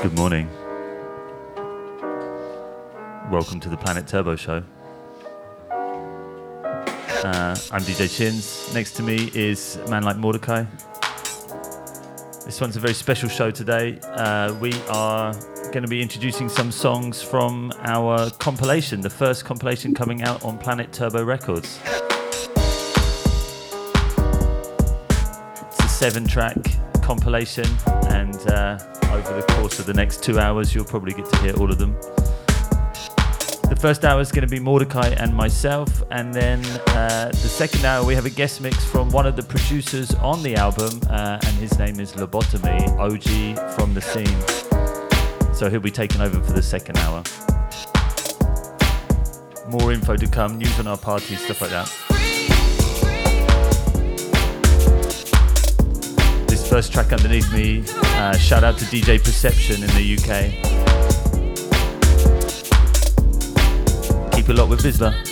Good morning. Welcome to the Planet Turbo Show. Uh, I'm DJ Chins. Next to me is man like Mordecai. This one's a very special show today. Uh, we are going to be introducing some songs from our compilation, the first compilation coming out on Planet Turbo Records. Seven track compilation, and uh, over the course of the next two hours, you'll probably get to hear all of them. The first hour is going to be Mordecai and myself, and then uh, the second hour we have a guest mix from one of the producers on the album, uh, and his name is Lobotome, OG from the scene. So he'll be taking over for the second hour. More info to come, news on our party, stuff like that. First track underneath me, uh, shout out to DJ Perception in the UK. Keep it locked with VISLA.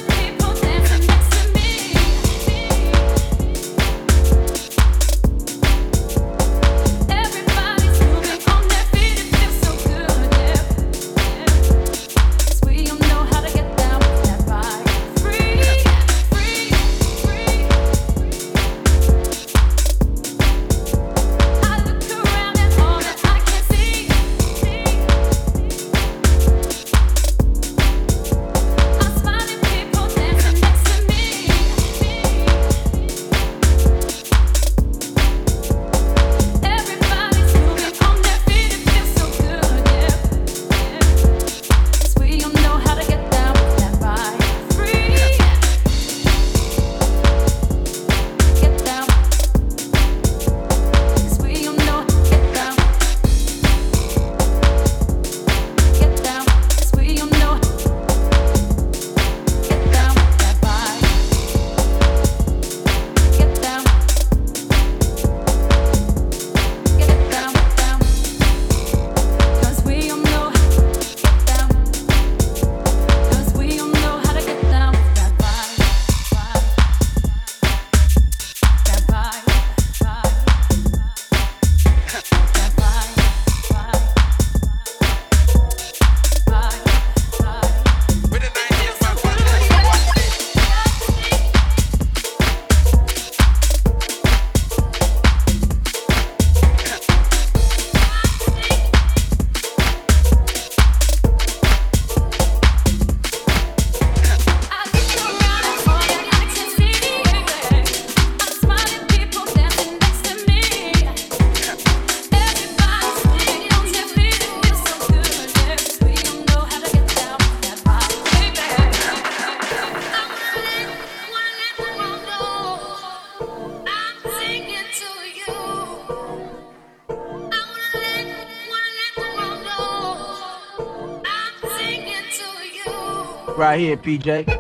Right here, PJ.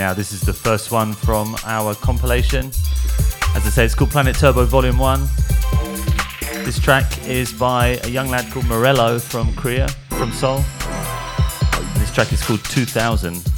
Now. This is the first one from our compilation. As I say, it's called Planet Turbo Volume 1. This track is by a young lad called Morello from Korea, from Seoul. And this track is called 2000.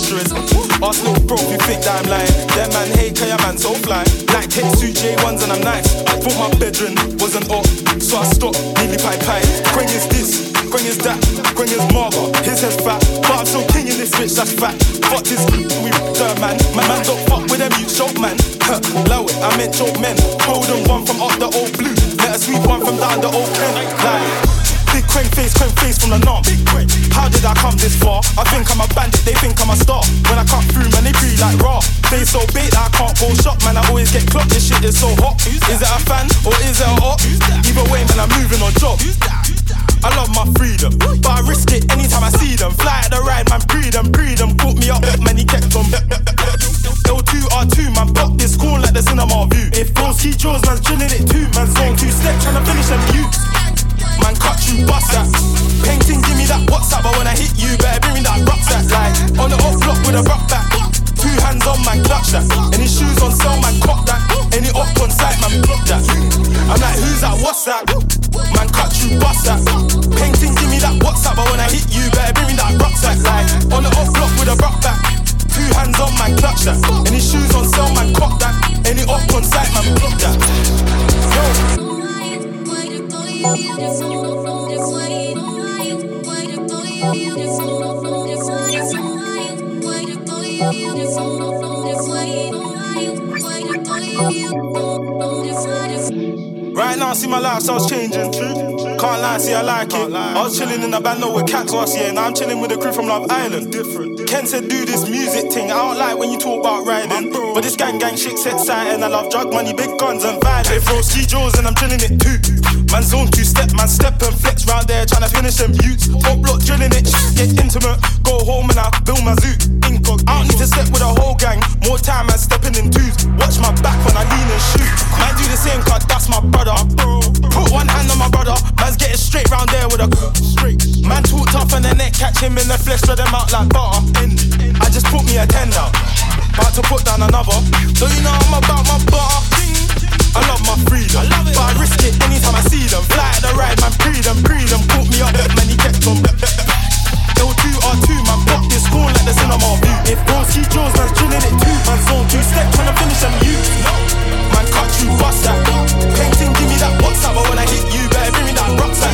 manufacturers. Ask no bro if you think that I'm lying. Them man hate cause your man so fly. Like hit two J1s and I'm nice. I thought my bedroom wasn't up, so I stopped. Nearly pie pie. Bring is this, bring is that, bring is marble. His head's fat, but I'm still king in this bitch, that's fat. Fuck this, we dirt man. My man don't fuck with them, you joke man. Huh, blow it, I meant joke men. Golden one from up the old blue. Let us sweep one from down the old Ken. Like, Big crane face, crane face from the north. How did I come this far? I think I'm a bandit, they think I'm a star. When I cut through, man, they breathe like raw. They so big that I can't go shop, man. I always get clocked. This shit is so hot. Is it a fan or is it a hot? Either way, man, I'm moving on job. I love my freedom, but I risk it anytime I see them. Fly at the ride, man, breed them, breed them. Caught me up, man, he kept them. L2R2, man, block this corner like the cinema view. If those key draws, man's drilling it too. man. on two step, trying to finish them youths man, cut you, bust that. Painting, give me that WhatsApp, I wanna hit you, better bring me that rucksack. Like, on the off block with a rock back. Two hands on man, clutch that. Any shoes on sale, man, cop that. Any off on site, man, block that. I'm like, who's that? What's that? Man, cut you, bust that. Painting, give me that WhatsApp, I wanna hit you, better bring me that rucksack. Like, on the off block with a rock back. Two hands on man, clutch that. Any shoes on sale, man, cop that. Any off on site, man, block that. Yo. Right now, I see my lifestyle's changing. Can't lie, see I like it. I was chilling in the band with cats last year, now I'm chilling with a crew from Love Island. Different. Ken said, do this music thing. I don't like when you talk about riding. But this gang gang shit's exciting. I love drug money, big guns, and violence. They throw ski drills, and I'm chilling it too. Man zone two step, man step and flex round there, trying to finish them utes. Don't block drilling it, get intimate. Go home and I build my zoo. Incog, I don't need to step with a whole gang. More time, man stepping in twos. Watch my back when I lean and shoot. Man do the same, cause that's my brother. Put one hand on my brother, man's getting straight round there with a straight. Man talk tough and the neck, catch him in the flesh, spread him out like butter. I just put me a ten now. About to put down another. Don't you know I'm about my butter? I love my freedom, I love it, but I risk it anytime I see them. Fly at the ride, man, freedom, freedom. Put me up, man, he kept on. L2 R2, man, block this school like the cinema view. If bros see Jaws, man's drilling it too. Man, zone two step, trying to finish them you. Man, cut you, bust that. Painting, give me that WhatsApp, but when I hit you, better bring me that rucksack.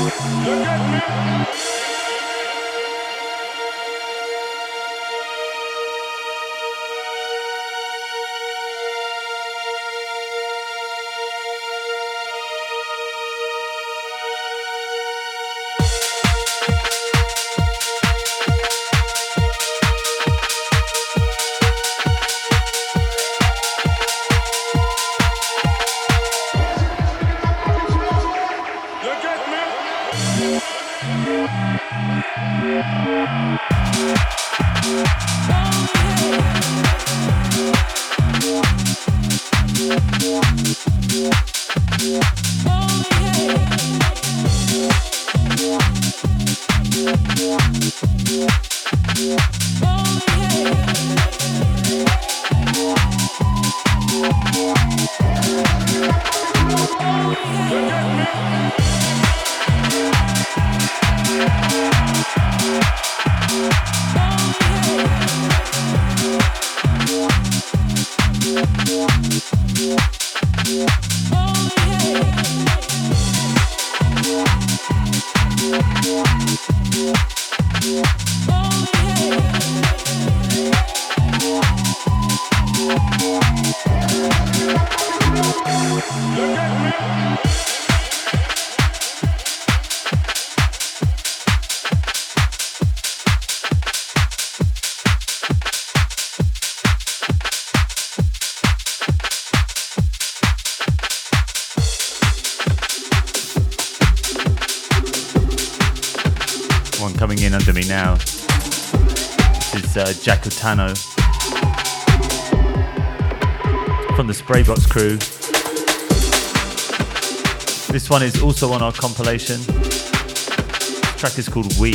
Look at me. Tano from the Spraybox crew. This one is also on our compilation. The track is called We.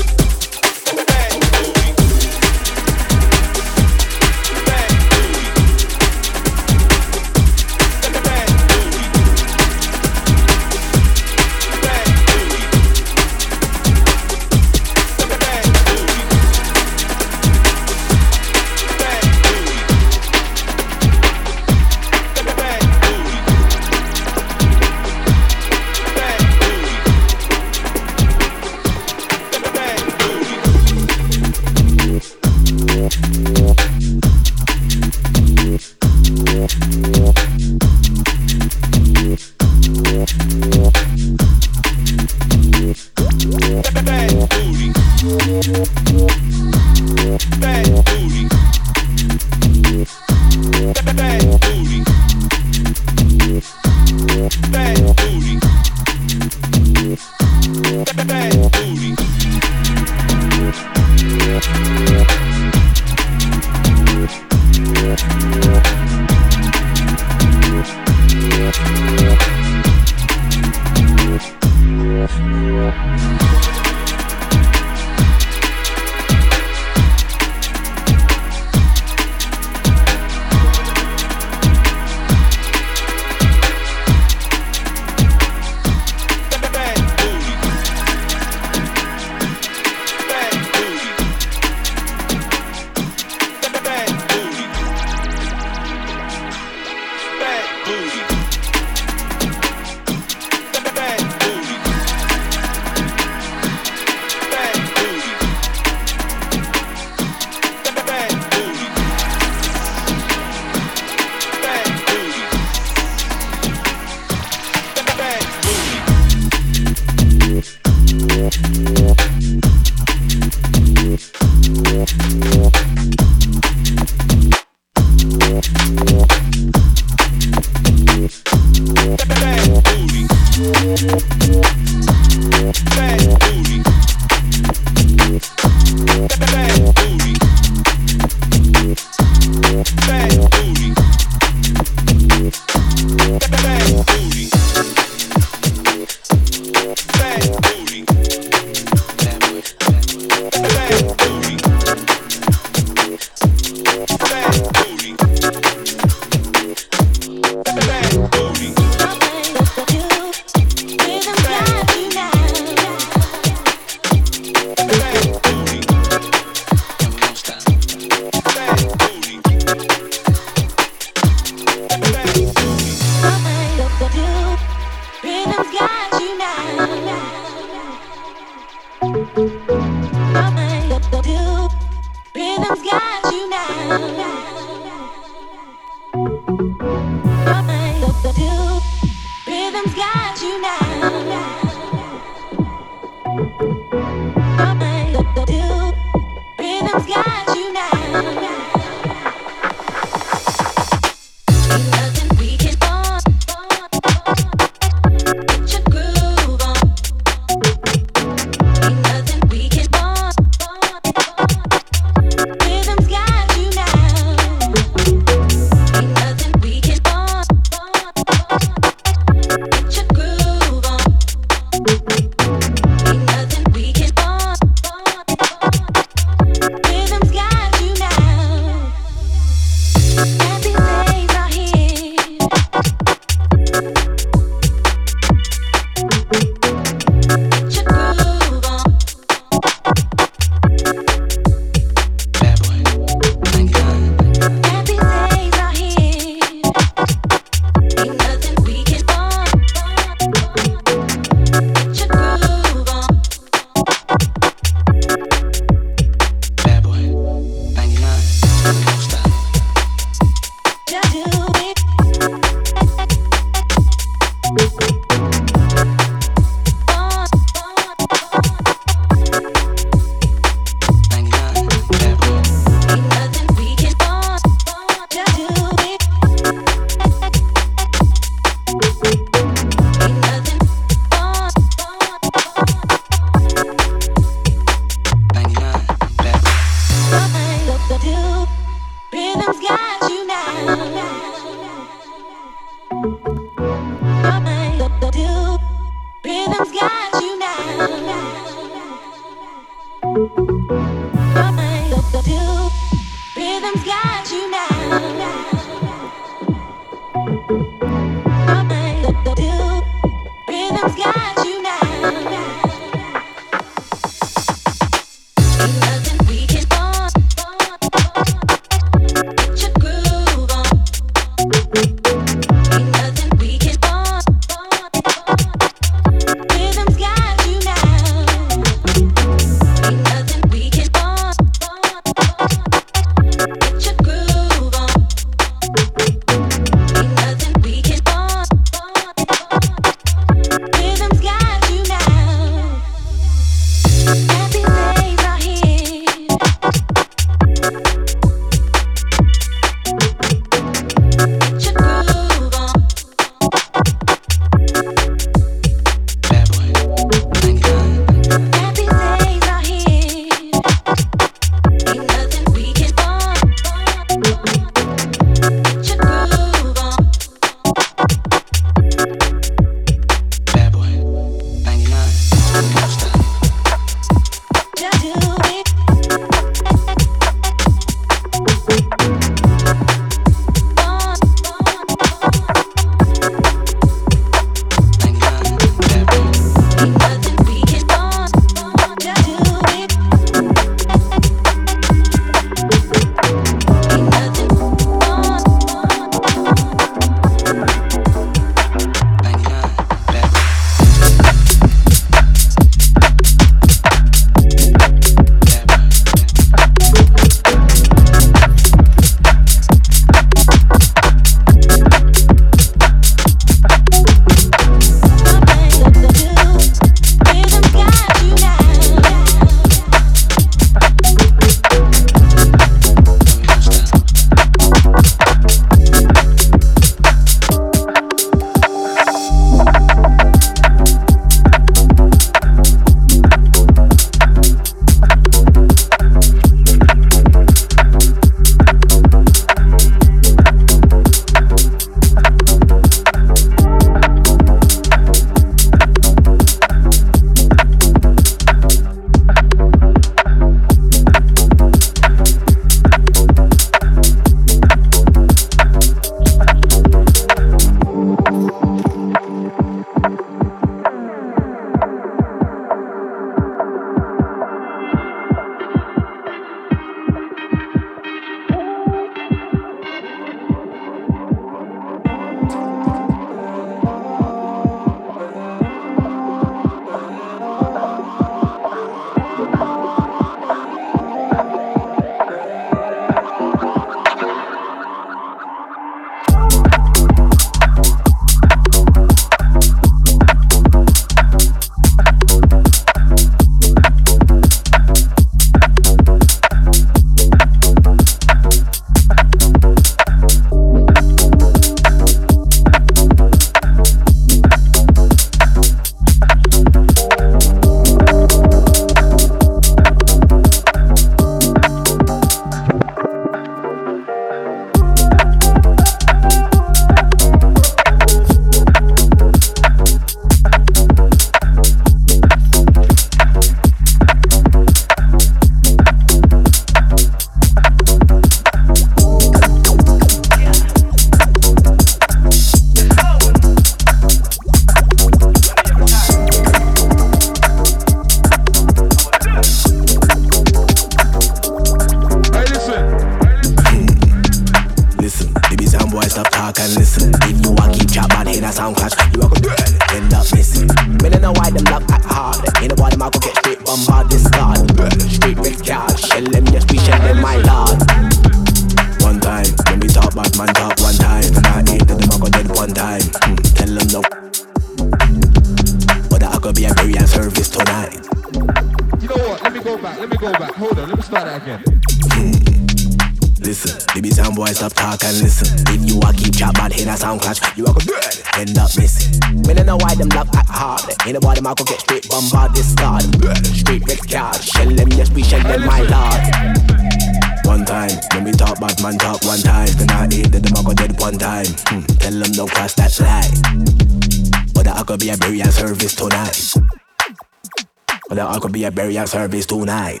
Service tonight.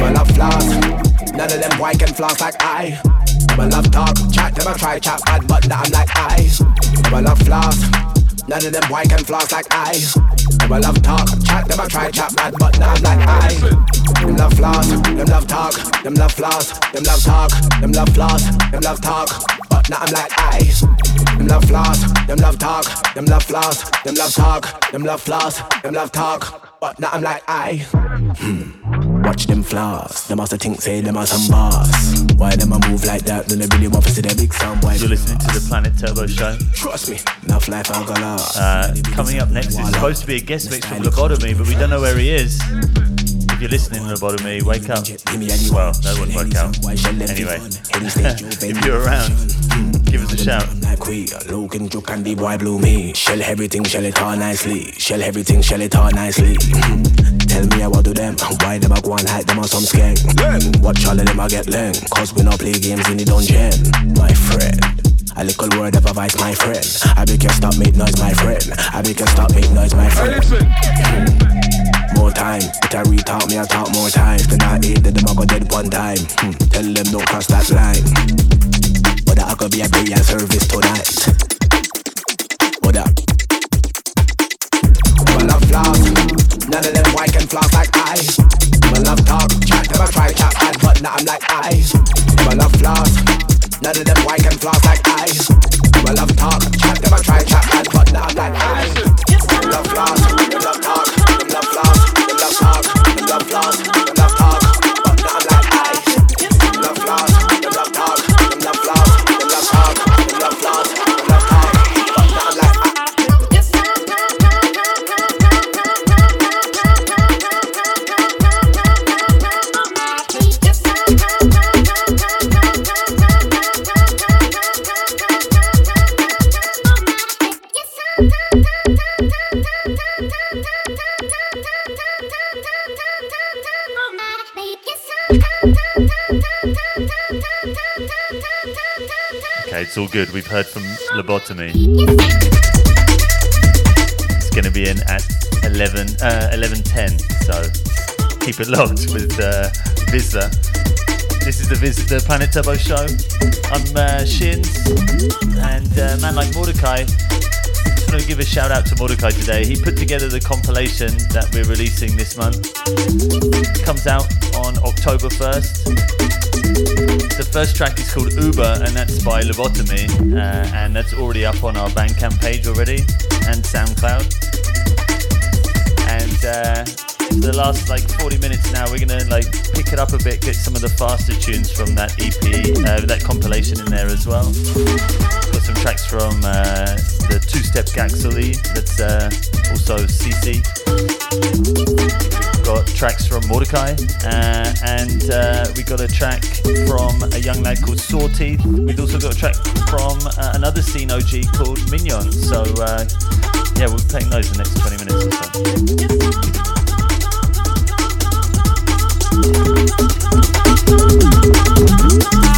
My love flaws, none of them boy can floss like I. My love talk, chat them I try chat bad, but now I'm like I. My love flaws, none of them boy can floss like I. My love talk, chat them I try chat bad, but now I'm like I. Them love flaws, them love talk, them love flaws, them love talk, them love flaws, them love talk, but now I'm like I. Them love flaws, them love talk, them love flaws, them love talk, them love flaws, them love talk, but now I'm like I. Watch them flaws. Them must think say them are some boss. Why them a move like that? Then they really want to see their big sound boy. You're listening to the Planet Turbo Show. Trust me, enough life I got lost. Uh, coming up next is supposed to be a guest mix from Lobotome, but we don't know where he is. If you're listening to Bottom Me, wake up. Well, that wouldn't work out. Anyway, if you're around, give us a shout. Like we, and Juke and the boy blew me. Shell everything, shell it all nicely. Shell everything, shell it all nicely. Tell me how I do them. Why them I go and hide them on some skank? Watch all of them I get leng. Cause we not play games in the dungeon. My friend. A little word of advice, my friend. I beg you stop make noise, my friend. I beg you stop make noise, my Hey, friend. listen. More time, but I re-talk me, I talk more times. Then I them I go dead one time. Hmm. Tell them don't cross that line. But I could be a burial service tonight. But that. My love flaws, none of them white can floss like I. My love talk, chat I try chat bad, but now I'm like I. My love flaws, none of them white can floss like I. My love talk, chat I try chat bad, but now I'm like I. Love flaws, love talk, it's all good. We've heard from Lobotome. It's going to be in at 11, uh, 11.10, so keep it locked with uh, VISLA. This is the, Viz- the Planet Turbo Show. I'm uh, Shins, and uh, man like Mordecai. Just want to give a shout out to Mordecai today. He put together the compilation that we're releasing this month. comes out on October 1st. The first track is called Uber, and that's by Lobotome, uh, and that's already up on our Bandcamp page already and SoundCloud. And uh, the last like 40 minutes now, we're gonna like pick it up a bit, get some of the faster tunes from that EP, uh, that compilation in there as well. Got some tracks from uh, the two-step Gaxoli, that's uh, also CC got tracks from Mordecai, uh, and uh, we got a track from a young lad called Sawteeth. We've also got a track from uh, another scene OG called Mignon. So uh, yeah, we'll be playing those in the next 20 minutes or so.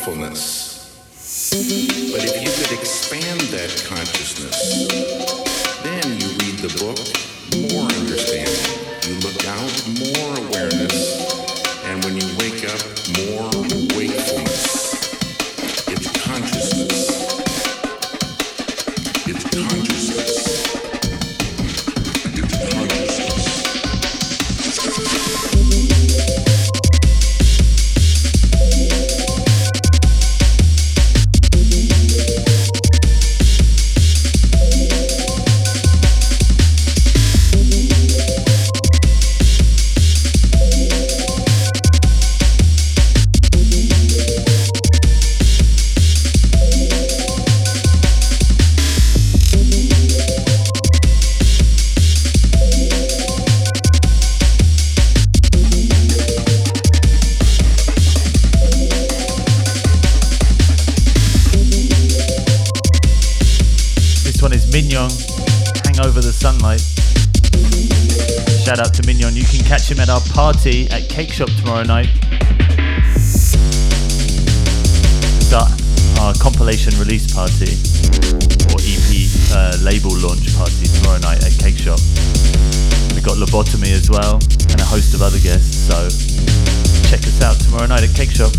faithfulness. party at Cake Shop tomorrow night. Our uh, compilation release party or EP uh, label launch party tomorrow night at Cake Shop. We've got Lobotome as well and a host of other guests, so check us out tomorrow night at Cake Shop.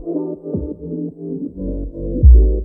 Thank you.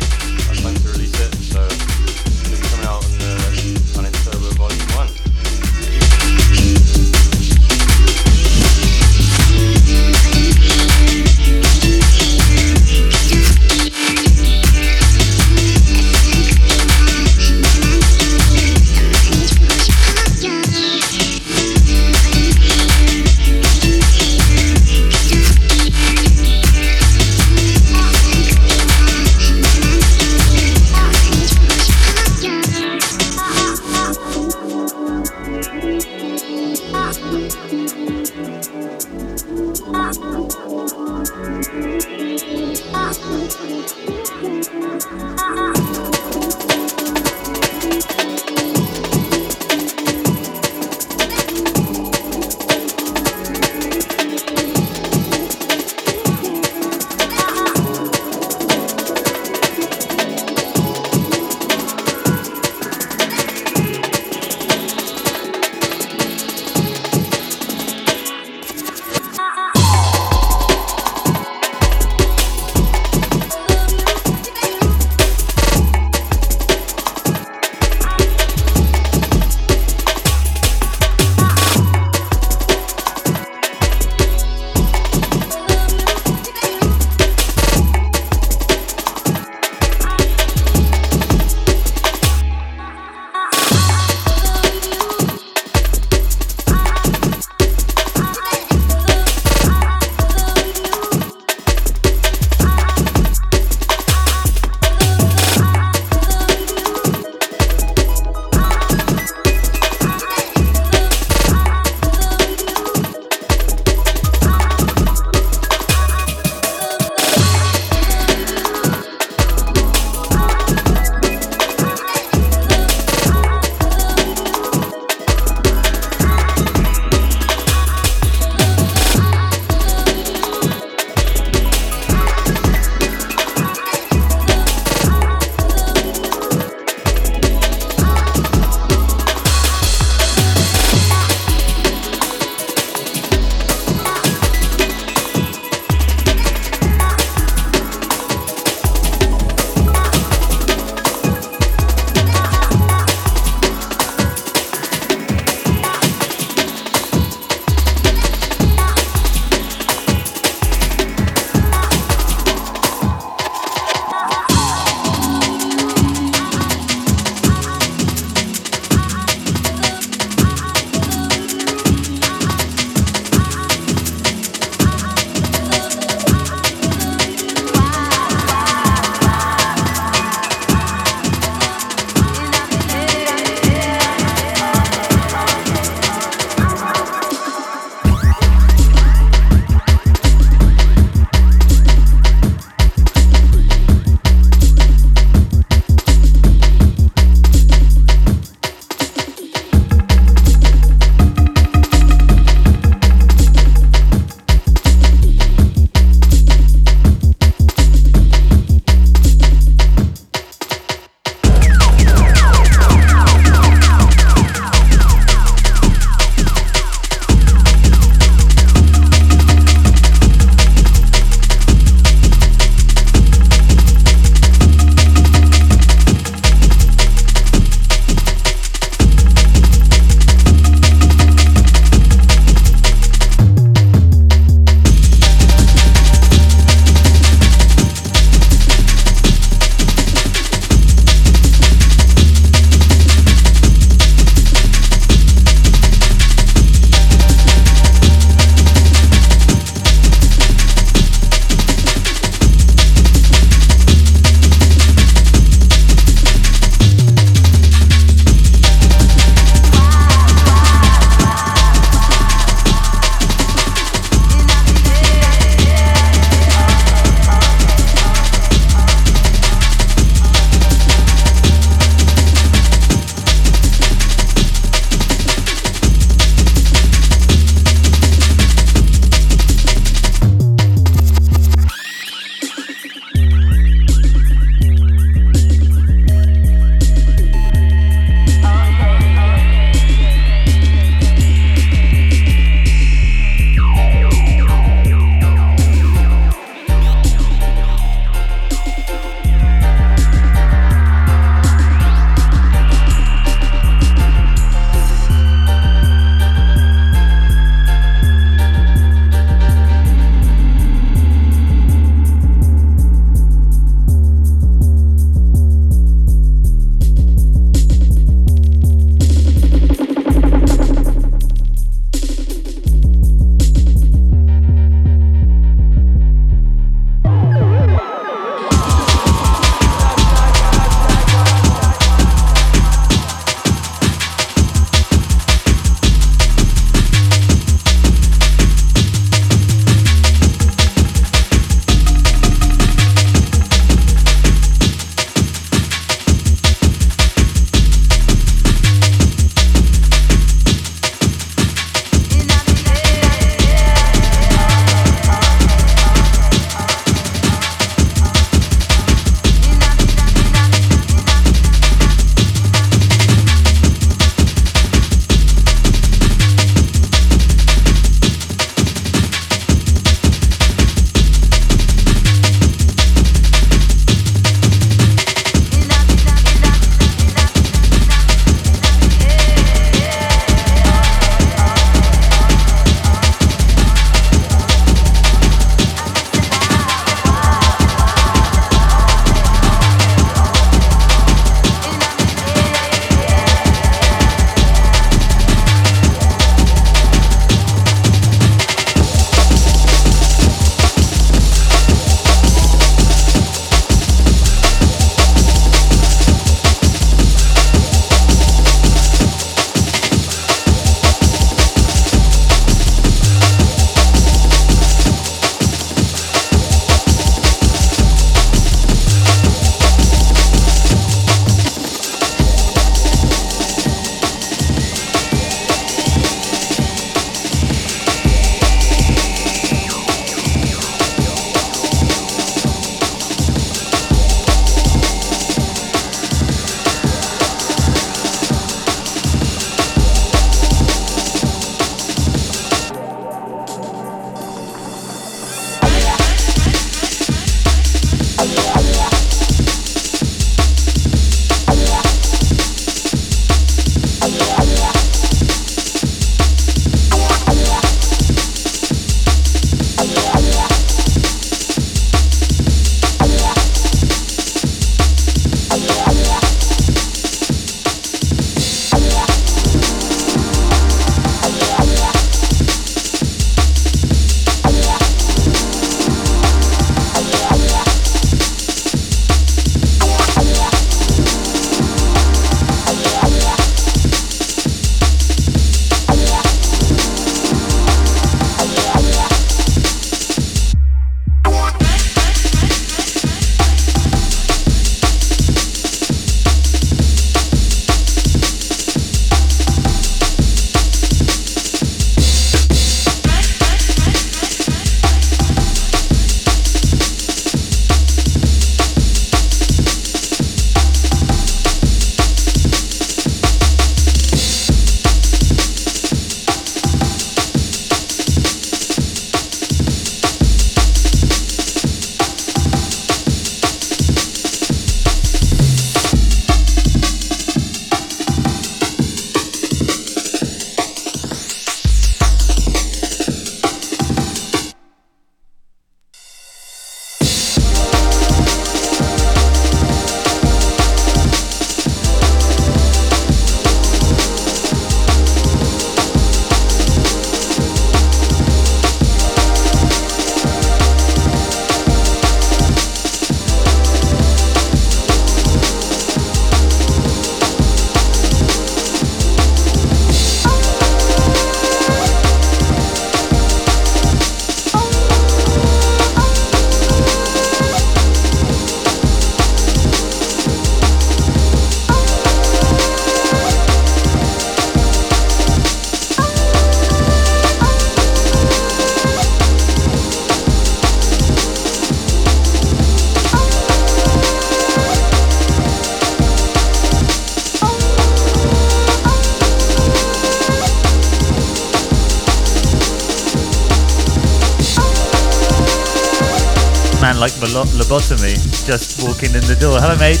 Lobotomy just walking in the door. Hello, mate.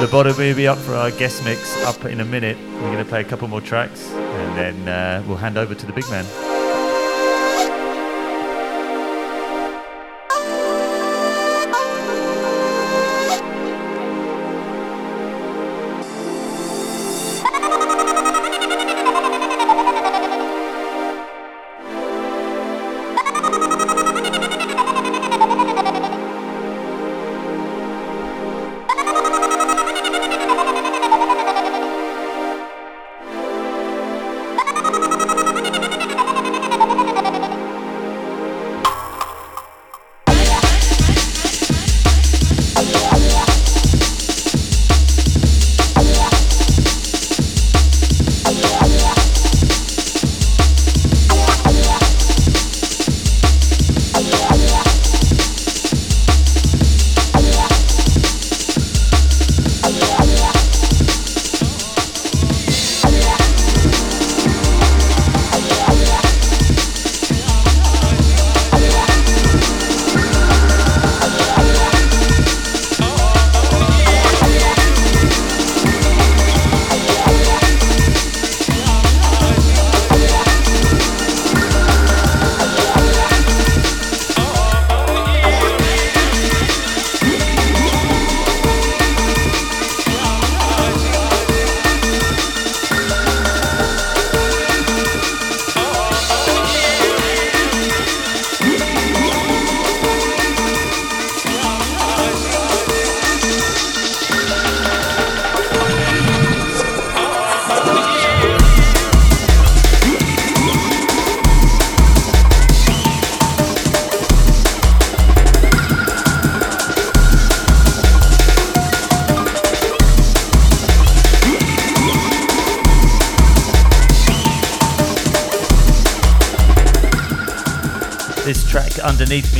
Lobotome will be up for our guest mix up in a minute. We're going to play a couple more tracks and then uh, we'll hand over to the big man.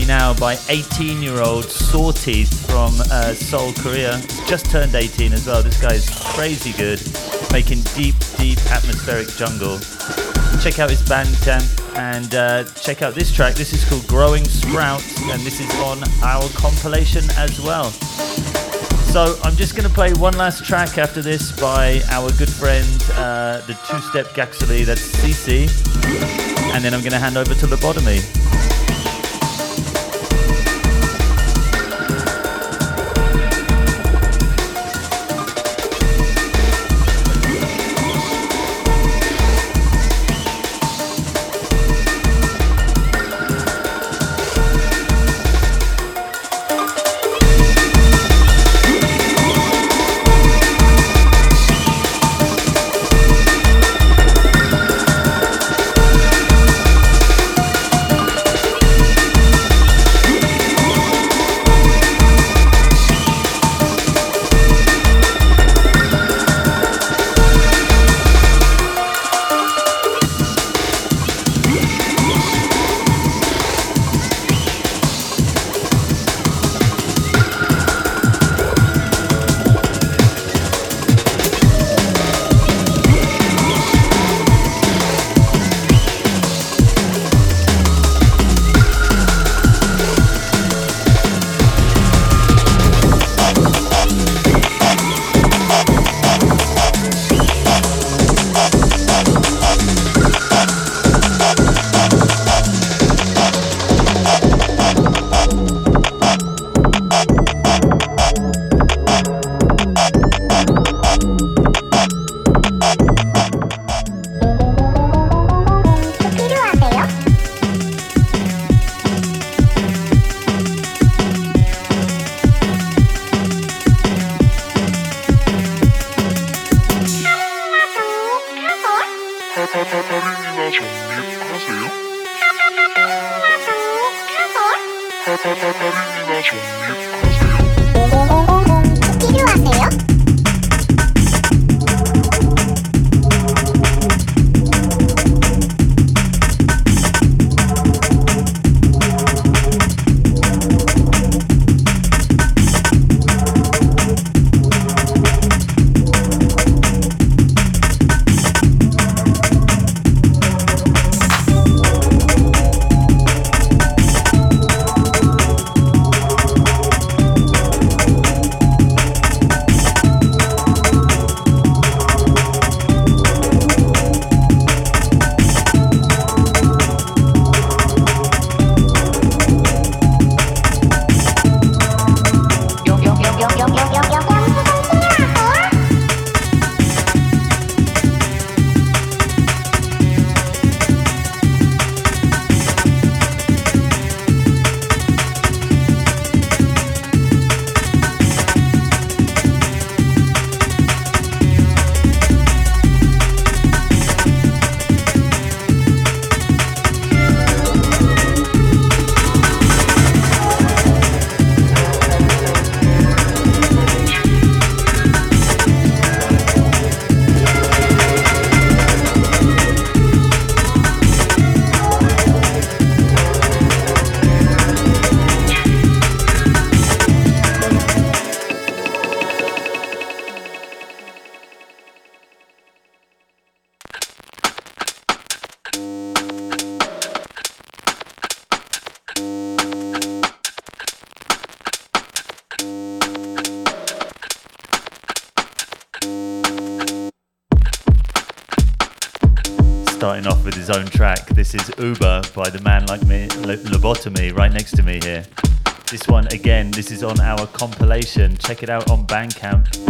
Now by 18 year old Sawteeth from uh, Seoul, Korea. Just turned 18 as well. This guy is crazy good, making deep, deep atmospheric jungle. Check out his Bandcamp and uh, check out this track. This is called Growing Sprouts and this is on our compilation as well. So I'm just going to play one last track after this by our good friend, uh, the two-step Gaxley, that's CC, and then I'm going to hand over to Lobotome. This is Uber by the man like me, Lobotome, right next to me here. This one, again, this is on our compilation. Check it out on Bandcamp.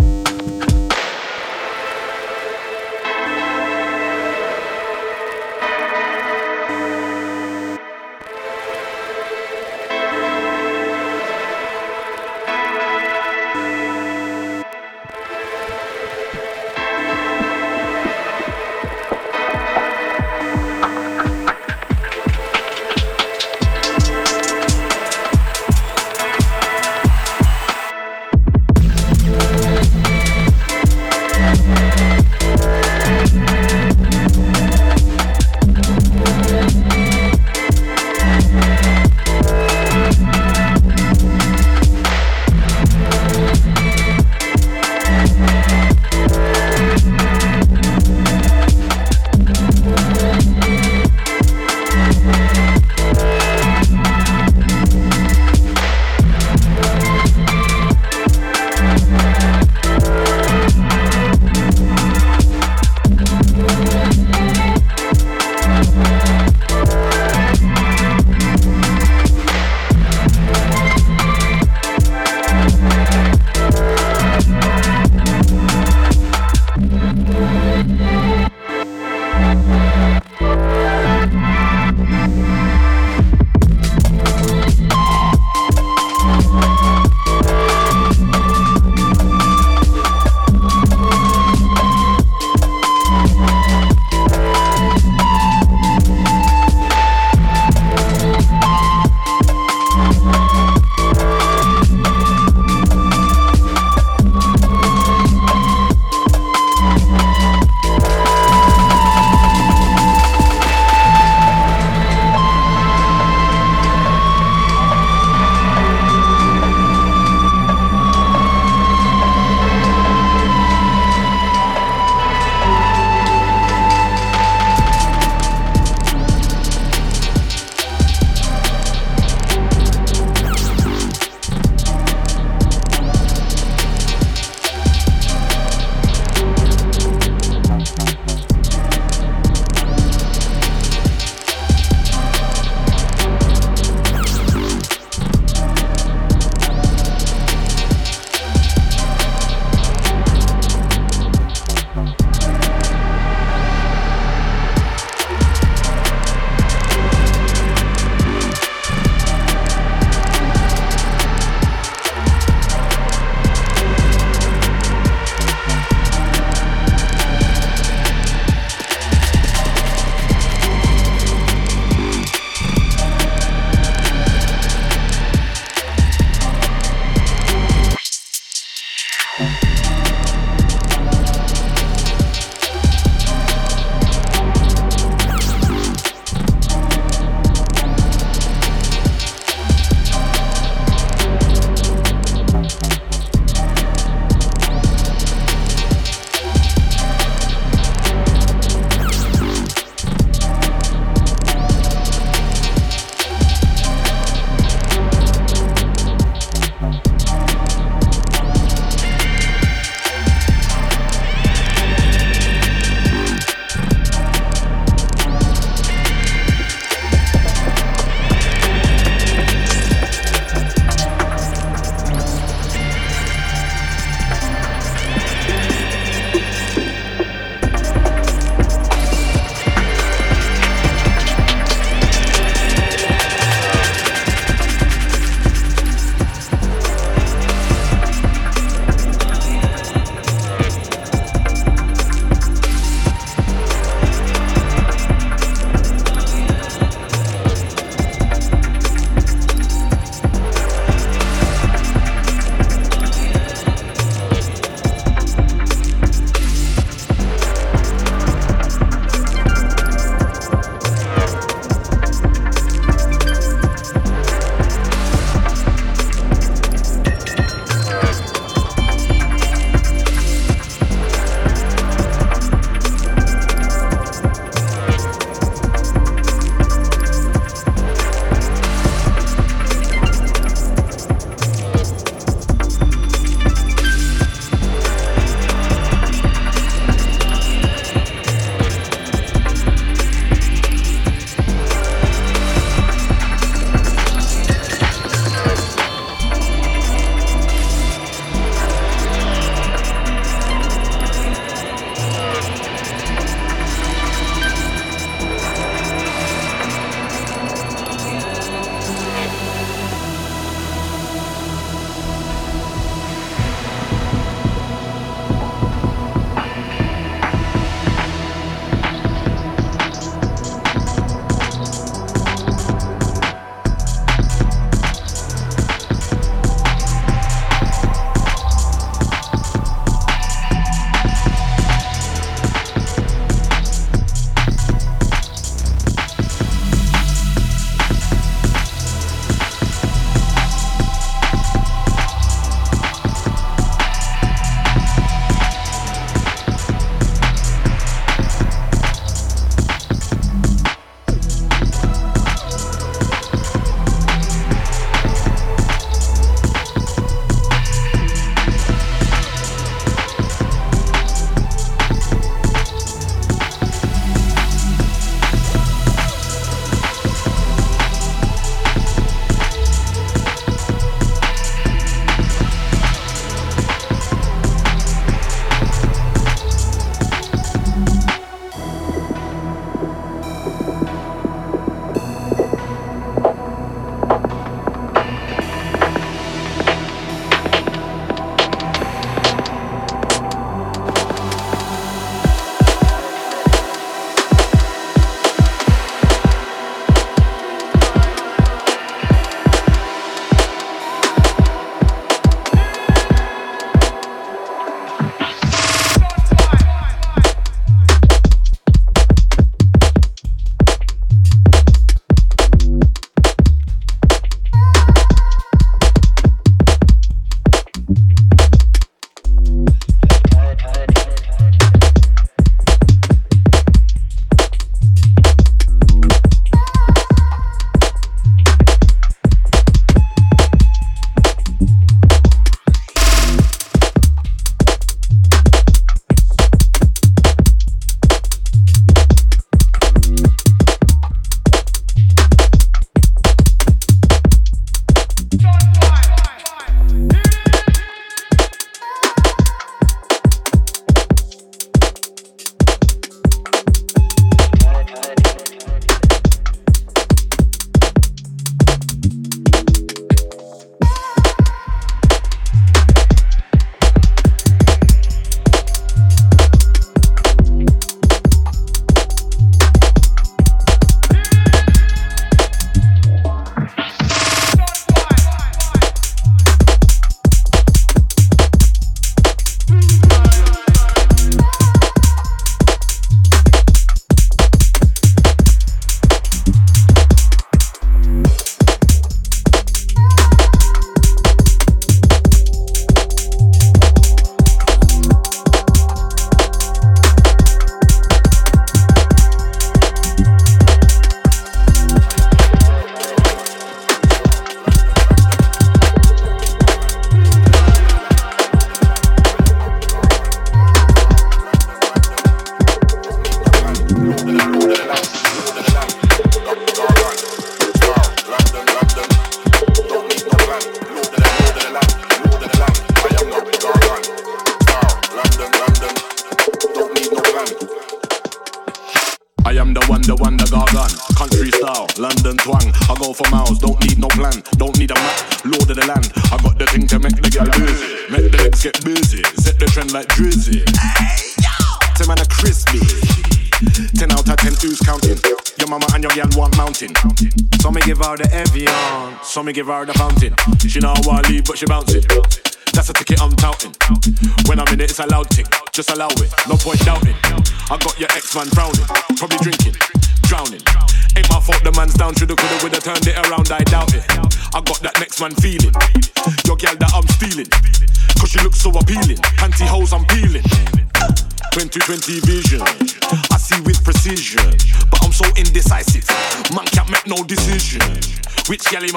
me give her the pump.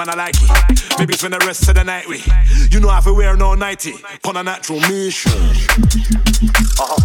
man, I like it. Maybe spend the rest of the night with. You know, I have to wear no nighty. Pon a natural mission. Uh-huh.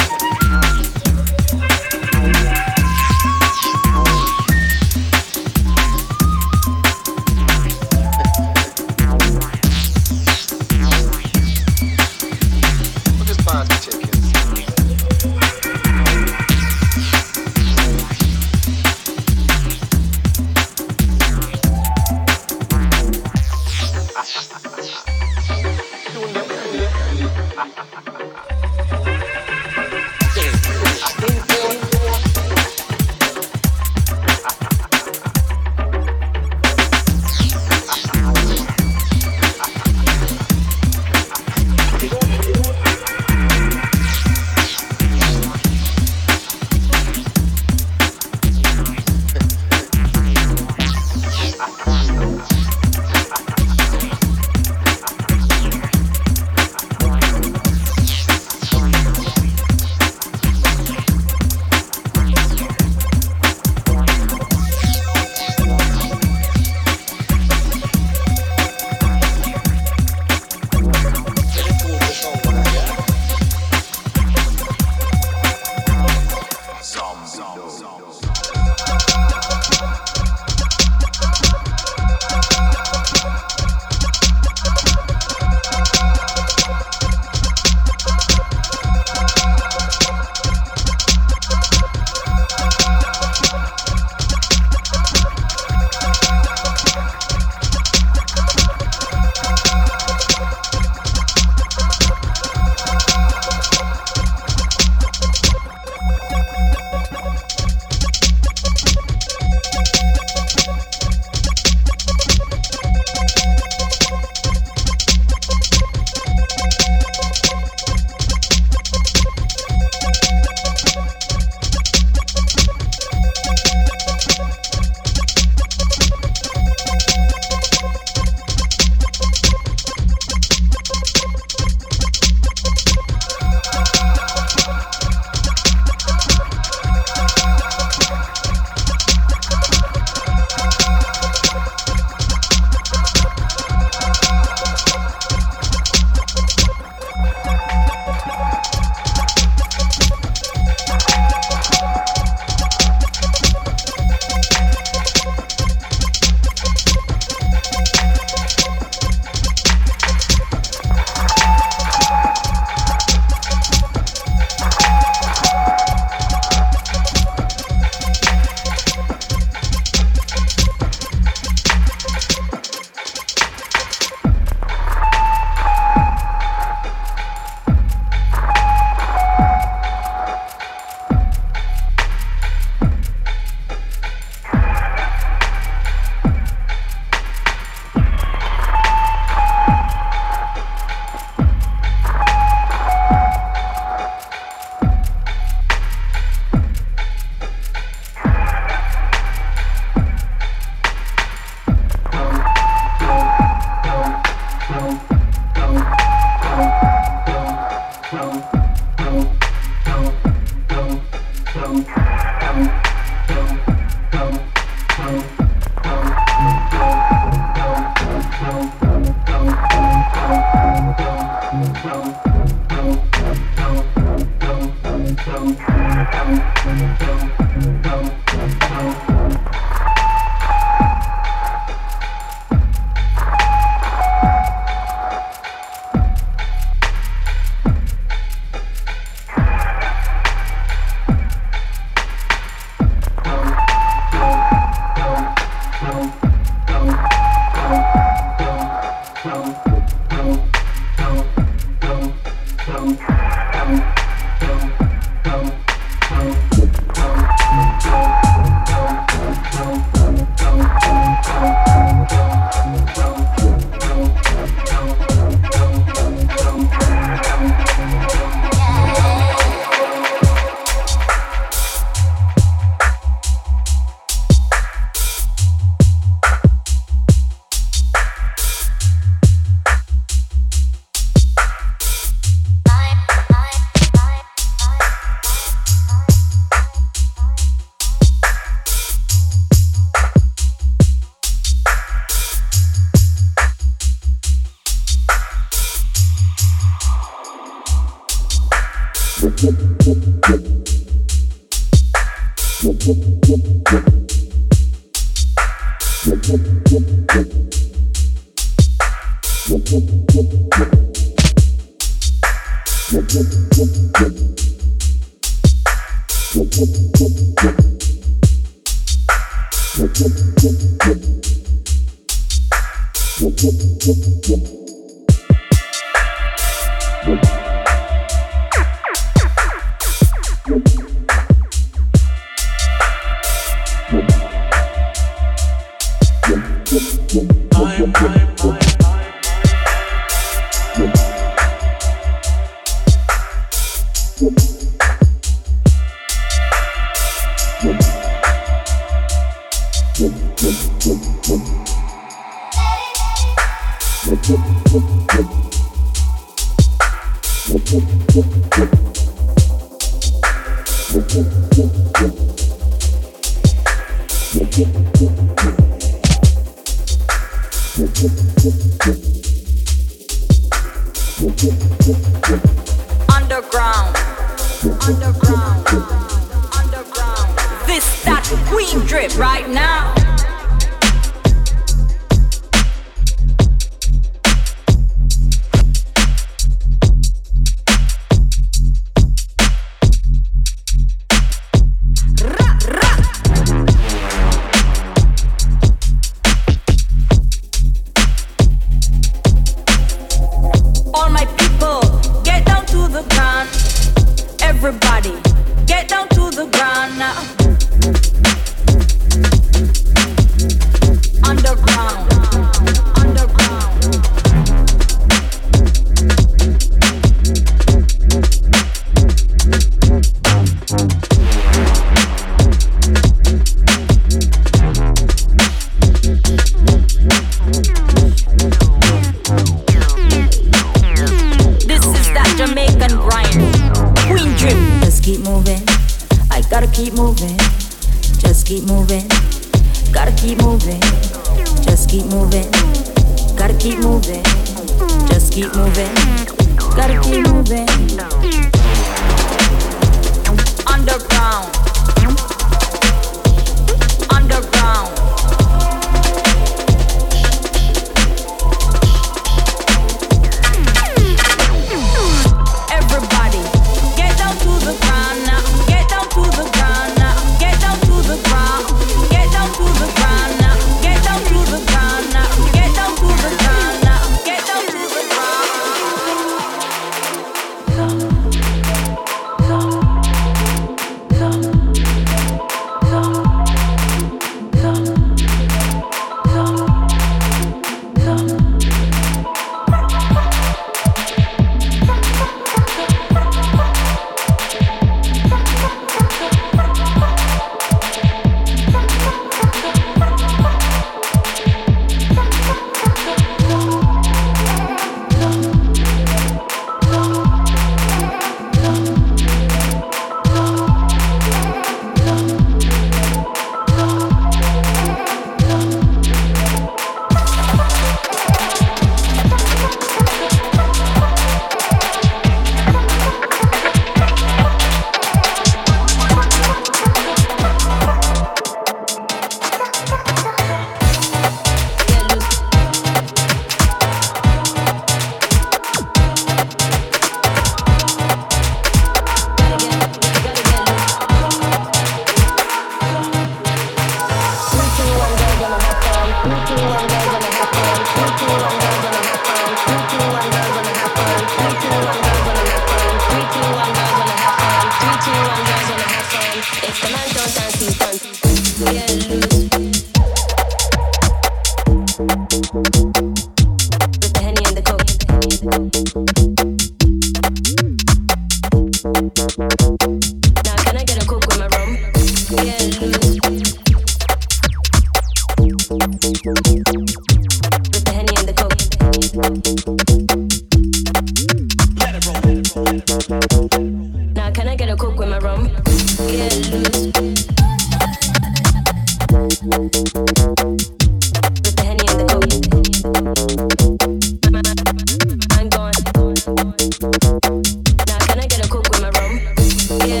Yeah,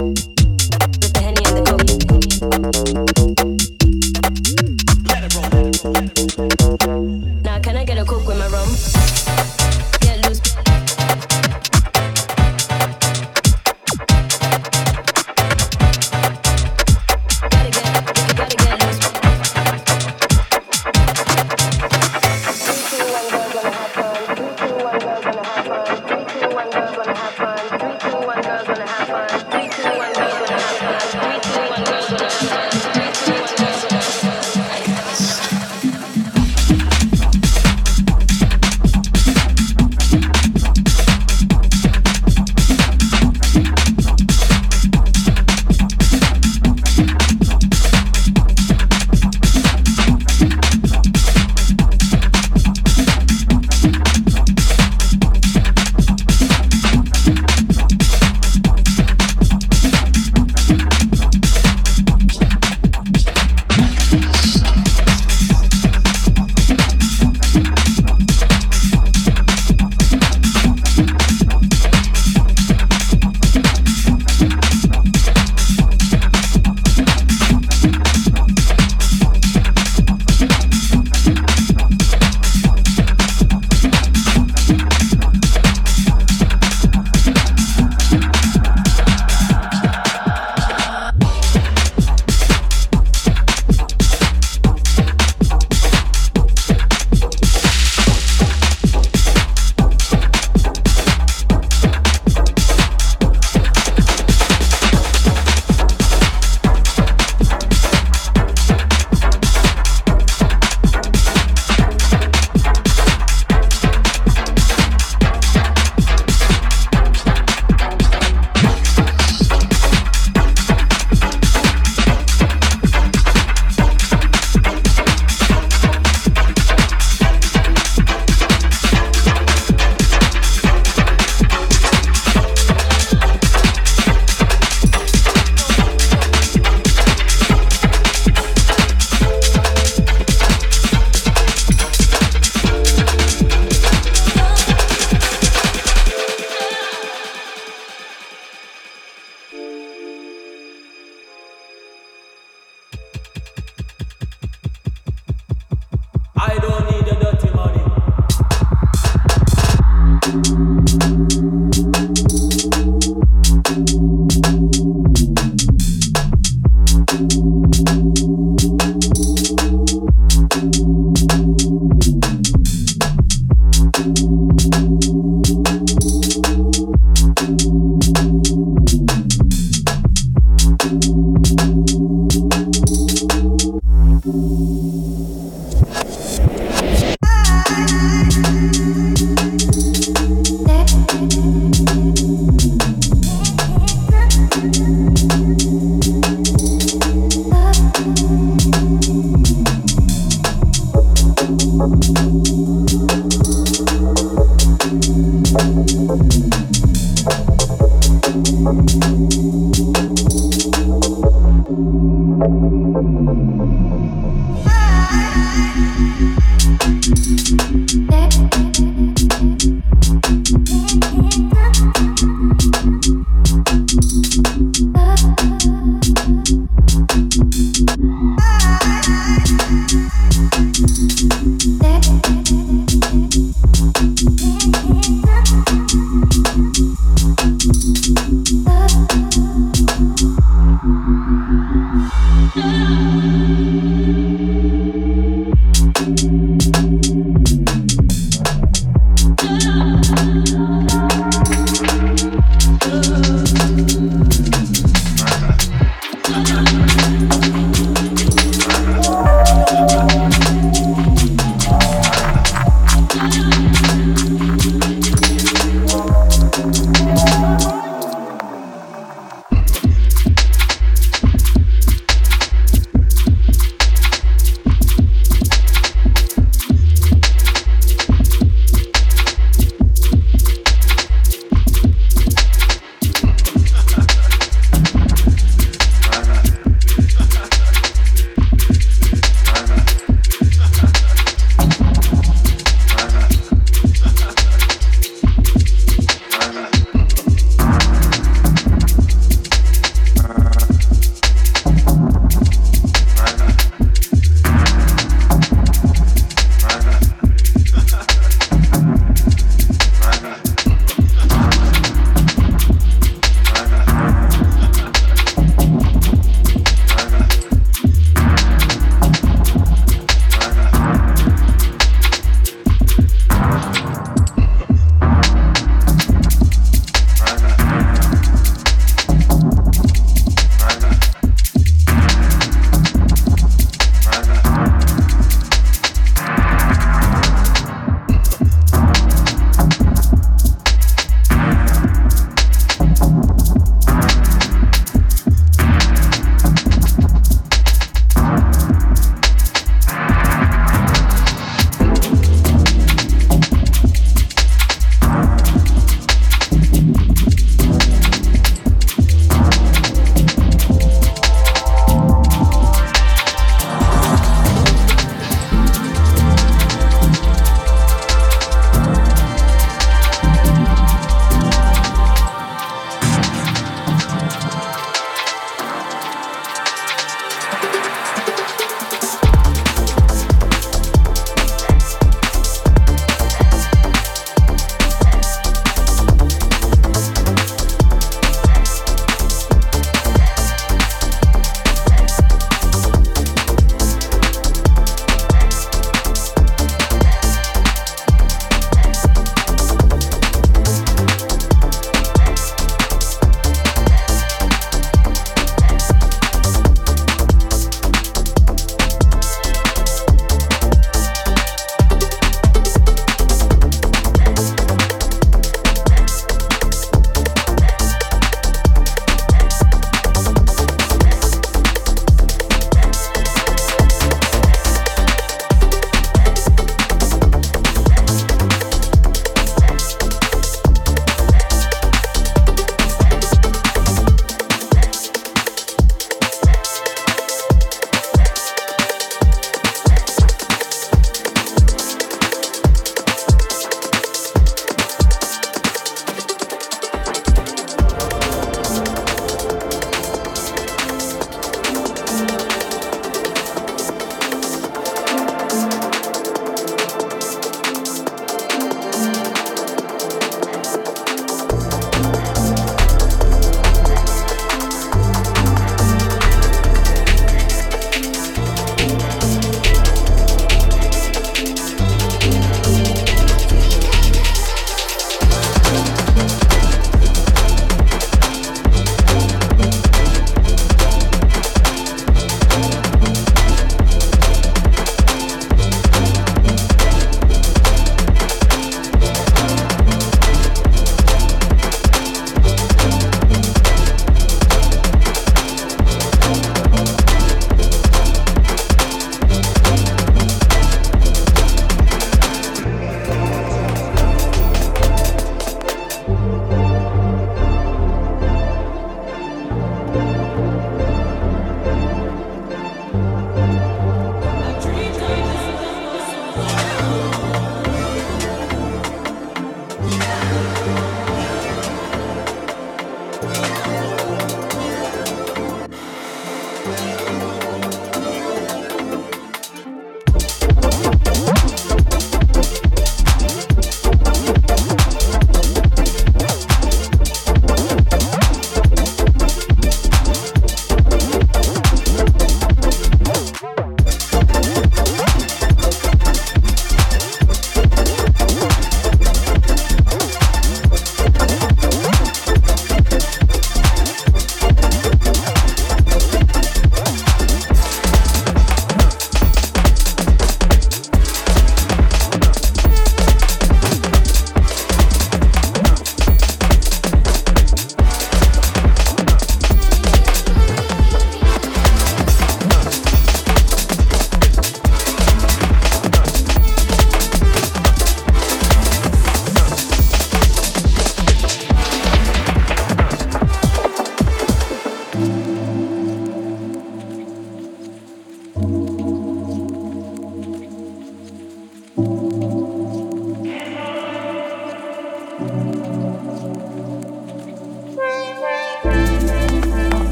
loose.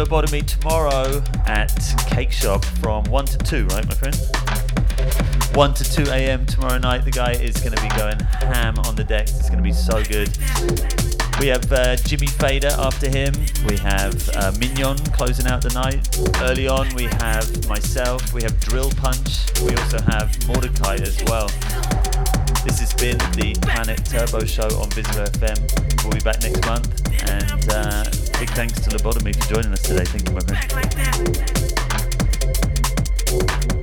Lobotome tomorrow at Cake Shop from 1 to 2, right, my friend? 1 to 2 a.m. tomorrow night. The guy is going to be going ham on the decks. It's going to be so good. We have uh, Jimmy Fader after him. We have uh, Mignon closing out the night. Early on, we have myself. We have Drill Punch. We also have Mordecai as well. This has been the Planet Turbo Show on VISLA FM. We'll be back next month. And uh, big thanks to Lobotome for joining us today. Thank you, my friend.